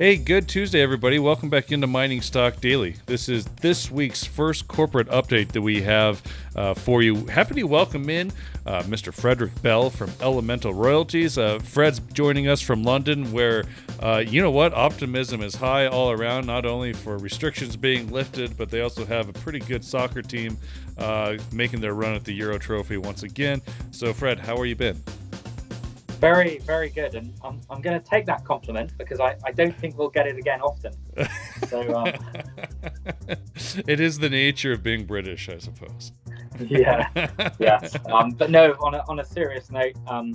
Hey, good Tuesday, everybody. Welcome back into Mining Stock Daily. This is this week's first corporate update that we have uh, for you. Happy to welcome in uh, Mr. Frederick Bell from Elemental Royalties. Uh, Fred's joining us from London, where uh, you know what? Optimism is high all around, not only for restrictions being lifted, but they also have a pretty good soccer team uh, making their run at the Euro Trophy once again. So, Fred, how are you been? Very, very good. And I'm, I'm going to take that compliment because I, I don't think we'll get it again often. So, um... it is the nature of being British, I suppose. yeah, yes. Um, but no, on a, on a serious note, um,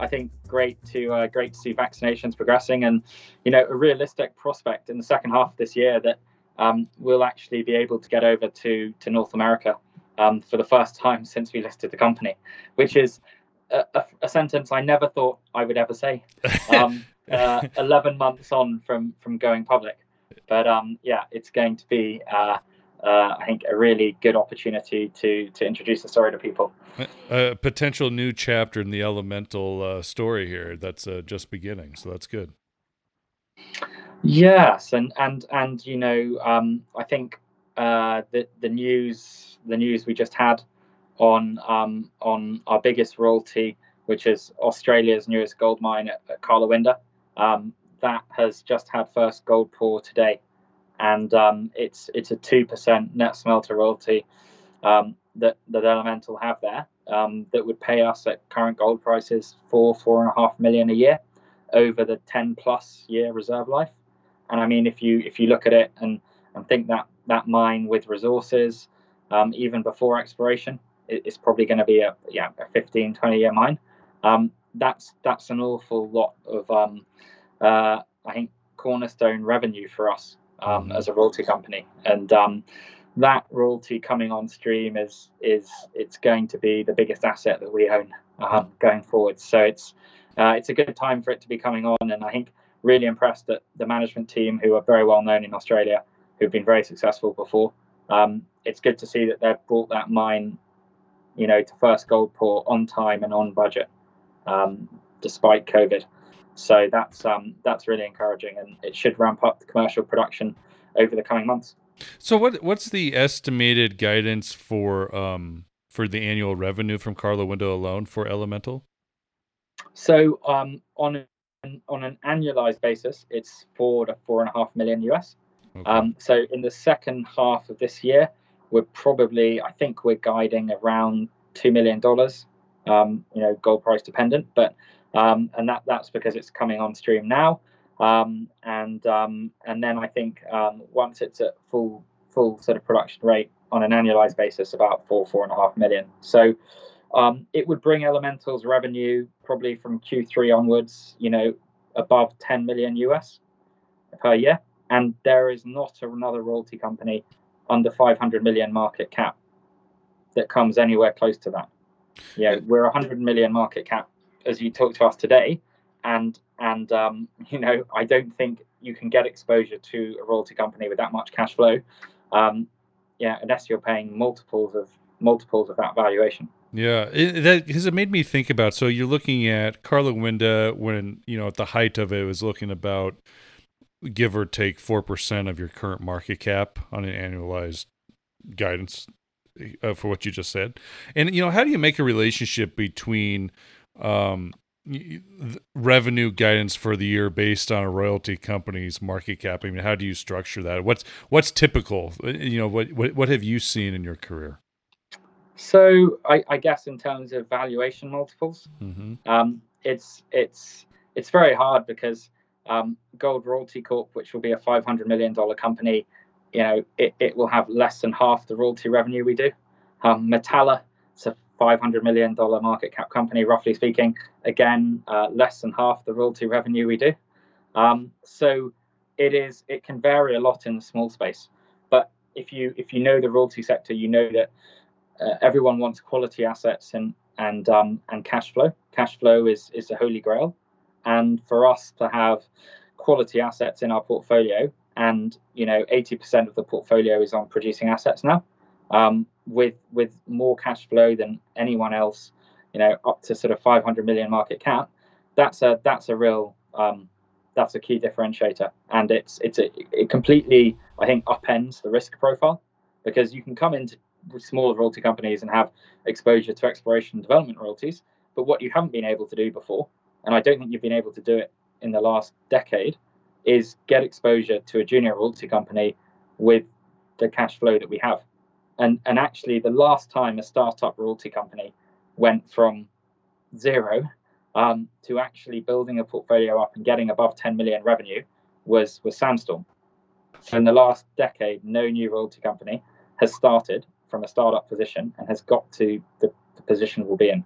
I think great to uh, great to see vaccinations progressing, and you know a realistic prospect in the second half of this year that um, we'll actually be able to get over to to North America um, for the first time since we listed the company, which is a, a, a sentence I never thought I would ever say. Um, uh, Eleven months on from from going public, but um, yeah, it's going to be. Uh, uh, I think a really good opportunity to to introduce the story to people. A potential new chapter in the elemental uh, story here that's uh, just beginning, so that's good. Yes, and and and you know, um, I think uh, the the news the news we just had on um, on our biggest royalty, which is Australia's newest gold mine at, at Karlawinda. Um, that has just had first gold pour today, and um, it's it's a two percent net smelter royalty um, that that Elemental have there um, that would pay us at current gold prices for four and a half million a year over the ten plus year reserve life. And I mean, if you if you look at it and and think that that mine with resources, um, even before exploration, it's probably going to be a yeah a 15 20 year mine. Um, that's that's an awful lot of um, uh, i think cornerstone revenue for us um, as a royalty company. And um, that royalty coming on stream is is it's going to be the biggest asset that we own um, going forward. So it's uh, it's a good time for it to be coming on. And i think really impressed that the management team who are very well known in australia who've been very successful before um, it's good to see that they've brought that mine you know, to first gold pour on time and on budget, um, despite COVID. So that's um, that's really encouraging, and it should ramp up the commercial production over the coming months. So what what's the estimated guidance for um, for the annual revenue from Karlawinda alone for Elemental? So um, on an, on an annualized basis, it's four to four and a half million US. Okay. Um, so in the second half of this year, we're probably, I think we're guiding around two million dollars. Um, you know, gold price dependent, but um, and that that's because it's coming on stream now. Um, and um, and then I think um, once it's at full full sort of production rate on an annualized basis, about four four and a half million. So um, it would bring Elemental's revenue probably from Q3 onwards, you know, above 10 million US per year. And there is not another royalty company under 500 million market cap that comes anywhere close to that. Yeah, we're 100 million market cap as you talk to us today, and and um, you know I don't think you can get exposure to a royalty company with that much cash flow. Um, yeah, unless you're paying multiples of multiples of that valuation. Yeah, it, that because it made me think about. So you're looking at Karlawinda when you know at the height of it was looking about give or take 4% of your current market cap on an annualized guidance uh, for what you just said. And, you know, how do you make a relationship between um, revenue guidance for the year based on a royalty company's market cap? I mean, how do you structure that? What's what's typical? Uh, you know, what what, what have you seen in your career? So, I, I guess in terms of valuation multiples, mm-hmm. um, it's it's it's very hard because um, Gold Royalty Corp, which will be a $500 million company, you know, it, it will have less than half the royalty revenue we do. Um, Metalla, it's a $500 million market cap company, roughly speaking. Again, uh, less than half the royalty revenue we do. Um, so it is it can vary a lot in the small space. But if you if you know the royalty sector, you know that uh, everyone wants quality assets and and um, and cash flow. Cash flow is is the holy grail and for us to have quality assets in our portfolio. And you know 80% of the portfolio is on producing assets now um, with with more cash flow than anyone else you know up to sort of 500 million market cap. That's a that's a real um, that's a key differentiator, and it's it's a, it completely I think upends the risk profile because you can come into smaller royalty companies and have exposure to exploration and development royalties, but what you haven't been able to do before, and I don't think you've been able to do it in the last decade, is get exposure to a junior royalty company with the cash flow that we have. And and actually, the last time a startup royalty company went from zero um, to actually building a portfolio up and getting above 10 million revenue was was Sandstorm. So in the last decade, no new royalty company has started from a startup position and has got to the, the position we'll be in.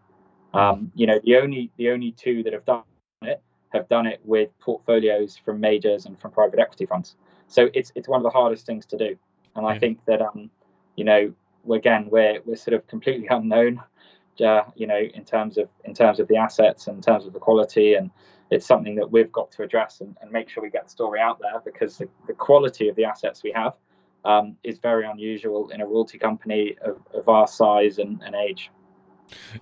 Um, you know, the only the only two that have done it have done it with portfolios from majors and from private equity funds. So it's it's one of the hardest things to do. And I think that um, you know, again, we're we're sort of completely unknown uh, you know, in terms of in terms of the assets and in terms of the quality, and it's something that we've got to address and, and make sure we get the story out there because the, the quality of the assets we have um, is very unusual in a royalty company of, of our size and, and age.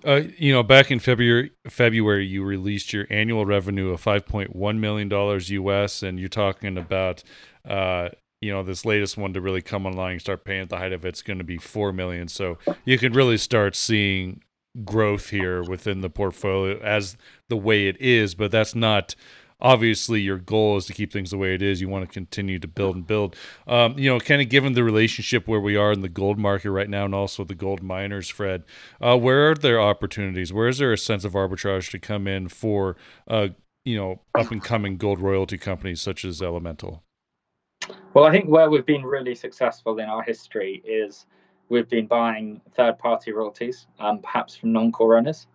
Uh, you know, back in February, February, you released your annual revenue of five point one million dollars US, and you're talking about, uh, you know, this latest one to really come online and start paying at the height of it's going to be four million. So you can really start seeing growth here within the portfolio as the way it is, but that's not obviously your goal is to keep things the way it is. You want to continue to build and build. Um, you know, kind of given the relationship where we are in the gold market right now and also the gold miners, Fred, uh, where are there opportunities? Where is there a sense of arbitrage to come in for, uh, you know, up and coming gold royalty companies such as Elemental? Well, I think where we've been really successful in our history is we've been buying third-party royalties, um, perhaps from non-core owners.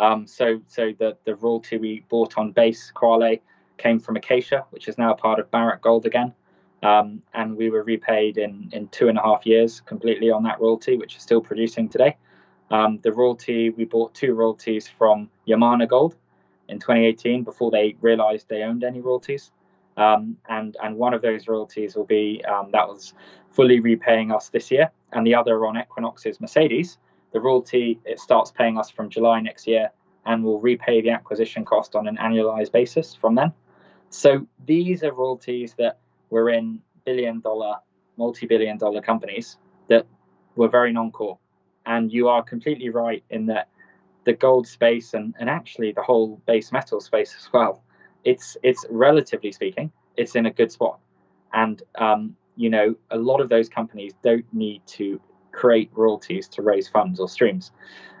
Um, so, so the the royalty we bought on base Kwale came from Acacia, which is now part of Barrick Gold again, um, and we were repaid in in two and a half years completely on that royalty, which is still producing today. Um, the royalty we bought two royalties from Yamana Gold in 2018 before they realized they owned any royalties. Um, and and one of those royalties will be um, that was fully repaying us this year, and the other on Equinox's Mercedes. The royalty it starts paying us from July next year, and will repay the acquisition cost on an annualized basis from then. So these are royalties that were in billion dollar, multi billion dollar companies that were very non core. And you are completely right in that the gold space and, and actually the whole base metal space as well it's it's relatively speaking, it's in a good spot. And um, you know, a lot of those companies don't need to create royalties to raise funds or streams,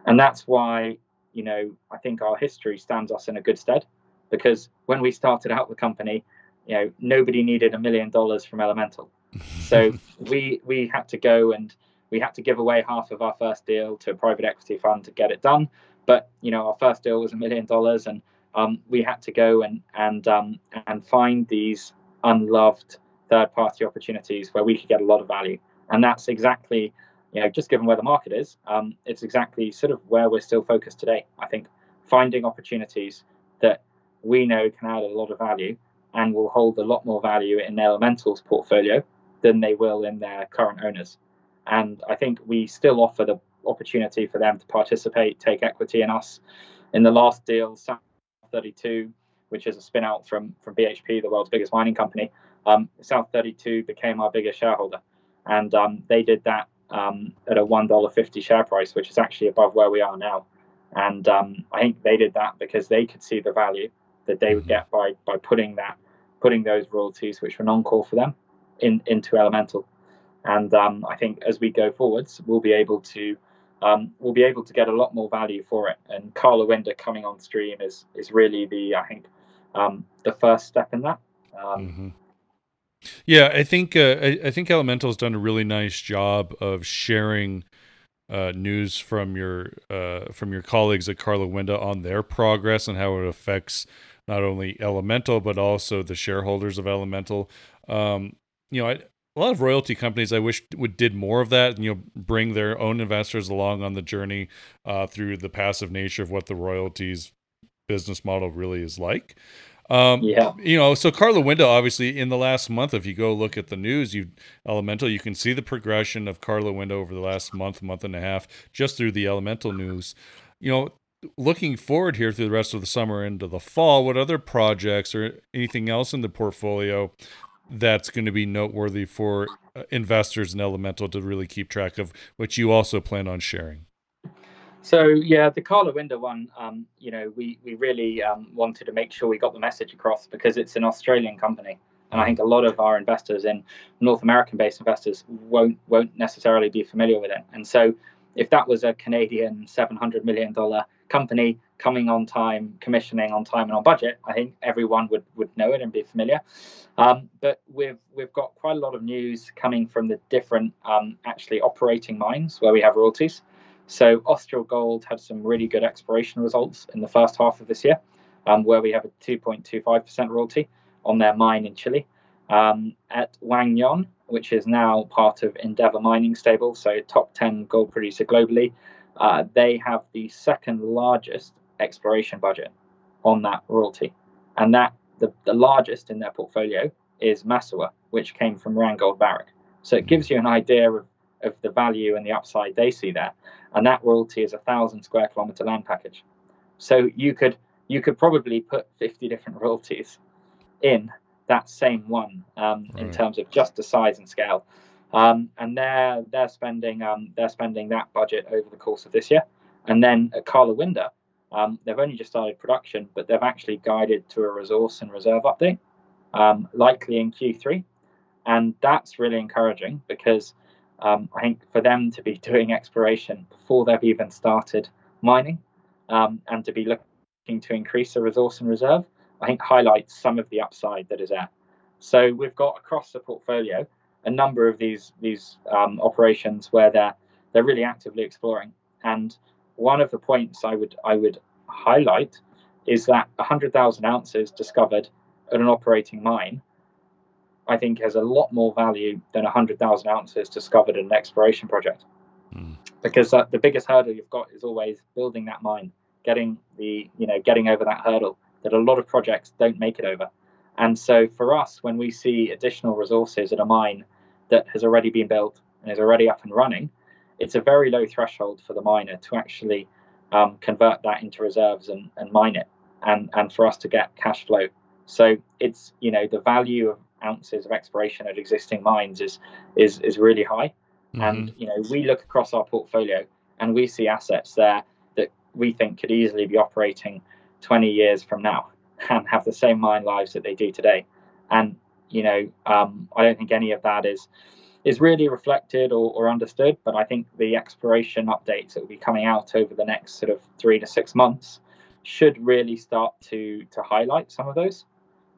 and that's why you know I think our history stands us in a good stead because when we started out the company, you know, nobody needed a million dollars from Elemental, so we we had to go and we had to give away half of our first deal to a private equity fund to get it done. But you know, our first deal was a million dollars, and um, we had to go and and um, and find these unloved third party opportunities where we could get a lot of value, and that's exactly you know just given where the market is, um, it's exactly sort of where we're still focused today. I think finding opportunities that we know can add a lot of value and will hold a lot more value in Elemental's portfolio than they will in their current owners. And I think we still offer the opportunity for them to participate, take equity in us. In the last deal, South 32, which is a spin out from, from BHP, the world's biggest mining company, um, South 32 became our biggest shareholder. And um, they did that um, at a $1.50 share price, which is actually above where we are now. And um, I think they did that because they could see the value that they would mm-hmm. get by, by putting that, putting those royalties, which were non-core for them, in, into Elemental. And um, I think as we go forwards, we'll be able to um, we'll be able to get a lot more value for it. And Karlawinda coming on stream is is really the I think um, the first step in that. Um, mm-hmm. Yeah, I think uh, I, I, think Elemental's done a really nice job of sharing uh, news from your uh, from your colleagues at Karlawinda on their progress and how it affects not only Elemental but also the shareholders of Elemental. Um, you know, I, a lot of royalty companies I wish would did more of that and you know bring their own investors along on the journey uh, through the passive nature of what the royalties business model really is like. Um, yeah, you know, so Karlawinda, obviously, in the last month, if you go look at the news, you Elemental, you can see the progression of Karlawinda over the last month, month and a half, just through the Elemental news. You know, looking forward here through the rest of the summer into the fall, what other projects or anything else in the portfolio that's going to be noteworthy for uh, investors in Elemental to really keep track of, which you also plan on sharing? So yeah, the Karlawinda one, um, you know, we we really um, wanted to make sure we got the message across because it's an Australian company, and I think a lot of our investors in North American-based investors won't won't necessarily be familiar with it. And so, if that was a Canadian 700 million dollar company coming on time, commissioning on time and on budget, I think everyone would would know it and be familiar. Um, but we've we've got quite a lot of news coming from the different um, actually operating mines where we have royalties. So Austral Gold had some really good exploration results in the first half of this year, um, where we have a 2.25% royalty on their mine in Chile. Um, at Wahgnion, which is now part of Endeavour Mining Stable, so top 10 gold producer globally, uh, they have the second largest exploration budget on that royalty. And that the, the largest in their portfolio is Massawa, which came from Randgold Barrick. So it gives you an idea of, of the value and the upside they see there and that royalty is a thousand square kilometer land package. So you could you could probably put 50 different royalties in that same one um, right. in terms of just the size and scale. Um, and they're they're spending um, they're spending that budget over the course of this year. And then at Karlawinda, um, they've only just started production, but they've actually guided to a resource and reserve update, um, likely in Q3. And that's really encouraging because um, I think for them to be doing exploration before they've even started mining um, and to be looking to increase the resource and reserve, I think highlights some of the upside that is there. So we've got across the portfolio a number of these these um, operations where they're they're really actively exploring. And one of the points I would I would highlight is that 100,000 ounces discovered at an operating mine I think has a lot more value than 100,000 ounces discovered in an exploration project. Mm. Because uh, the biggest hurdle you've got is always building that mine, getting the you know getting over that hurdle that a lot of projects don't make it over. And so for us, when we see additional resources at a mine that has already been built and is already up and running, it's a very low threshold for the miner to actually um, convert that into reserves and, and mine it, and and for us to get cash flow. So it's you know the value of ounces of exploration at existing mines is is is really high. Mm-hmm. And you know, we look across our portfolio and we see assets there that we think could easily be operating 20 years from now and have the same mine lives that they do today. And you know, um, I don't think any of that is is really reflected or, or understood. But I think the exploration updates that will be coming out over the next sort of three to six months should really start to to highlight some of those.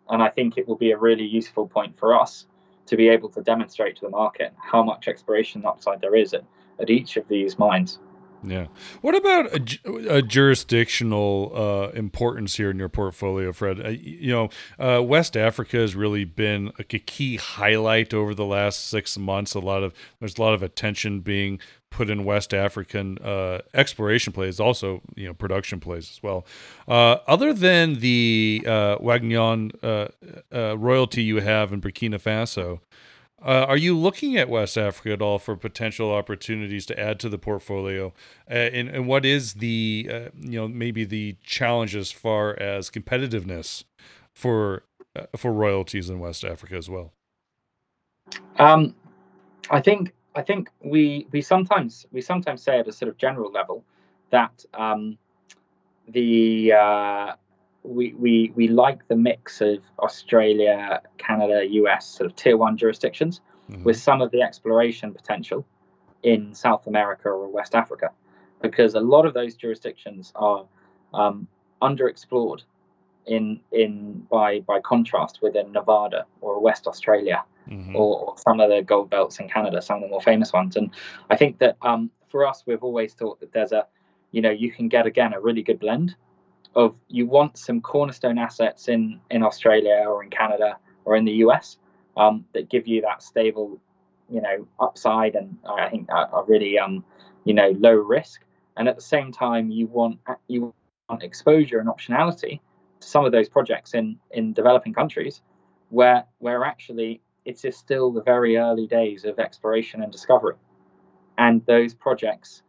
And I think it will be a really useful point for us to be able to demonstrate to the market how much exploration upside there is at, at each of these mines. Yeah. What about a, a jurisdictional uh, importance here in your portfolio, Fred? Uh, you know, uh, West Africa has really been a key highlight over the last six months. A lot of there's a lot of attention being put in West African uh, exploration plays, also you know production plays as well. Uh, other than the uh, Wahgnion uh, royalty you have in Burkina Faso, uh, are you looking at West Africa at all for potential opportunities to add to the portfolio? Uh, and, and what is the uh, you know maybe the challenge as far as competitiveness for uh, for royalties in West Africa as well? Um, I think I think we we sometimes we sometimes say at a sort of general level that um, the uh, we, we we like the mix of Australia, Canada, US sort of tier one jurisdictions mm-hmm. with some of the exploration potential in South America or West Africa, because a lot of those jurisdictions are um, underexplored in in by by contrast within Nevada or West Australia mm-hmm. or, or, some of the gold belts in Canada, some of the more famous ones. And I think that um, for us, we've always thought that there's a you know you can get again a really good blend of you want some cornerstone assets in in Australia or in Canada or in the US um, that give you that stable, you know, upside and I think are, really um, you know low risk. And at the same time, you want you want exposure and optionality to some of those projects in in developing countries, where where actually it's still the very early days of exploration and discovery, and those projects,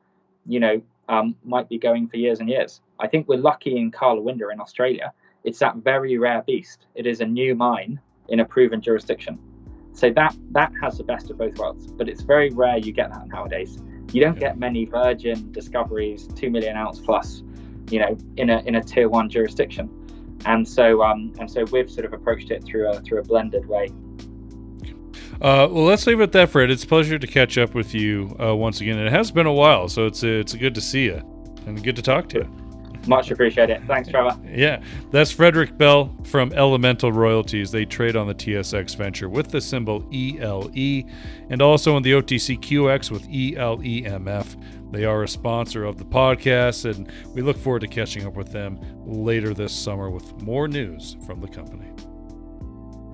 you know, um, might be going for years and years. I think we're lucky in Karlawinda in Australia. It's that very rare beast. It is a new mine in a proven jurisdiction. So that that has the best of both worlds. But it's very rare you get that nowadays. You don't get many virgin discoveries, two million ounce plus, you know, in a in a tier one jurisdiction. And so um, and so we've sort of approached it through a through a blended way. Uh, well, let's leave it at that, Fred. It's a pleasure to catch up with you uh, once again. It has been a while, so it's it's good to see you and good to talk to you. Much appreciate it. Thanks, Trevor. Yeah, that's Frederick Bell from Elemental Royalties. They trade on the TSX Venture with the symbol ELE and also on the OTCQX with ELEMF. They are a sponsor of the podcast, and we look forward to catching up with them later this summer with more news from the company.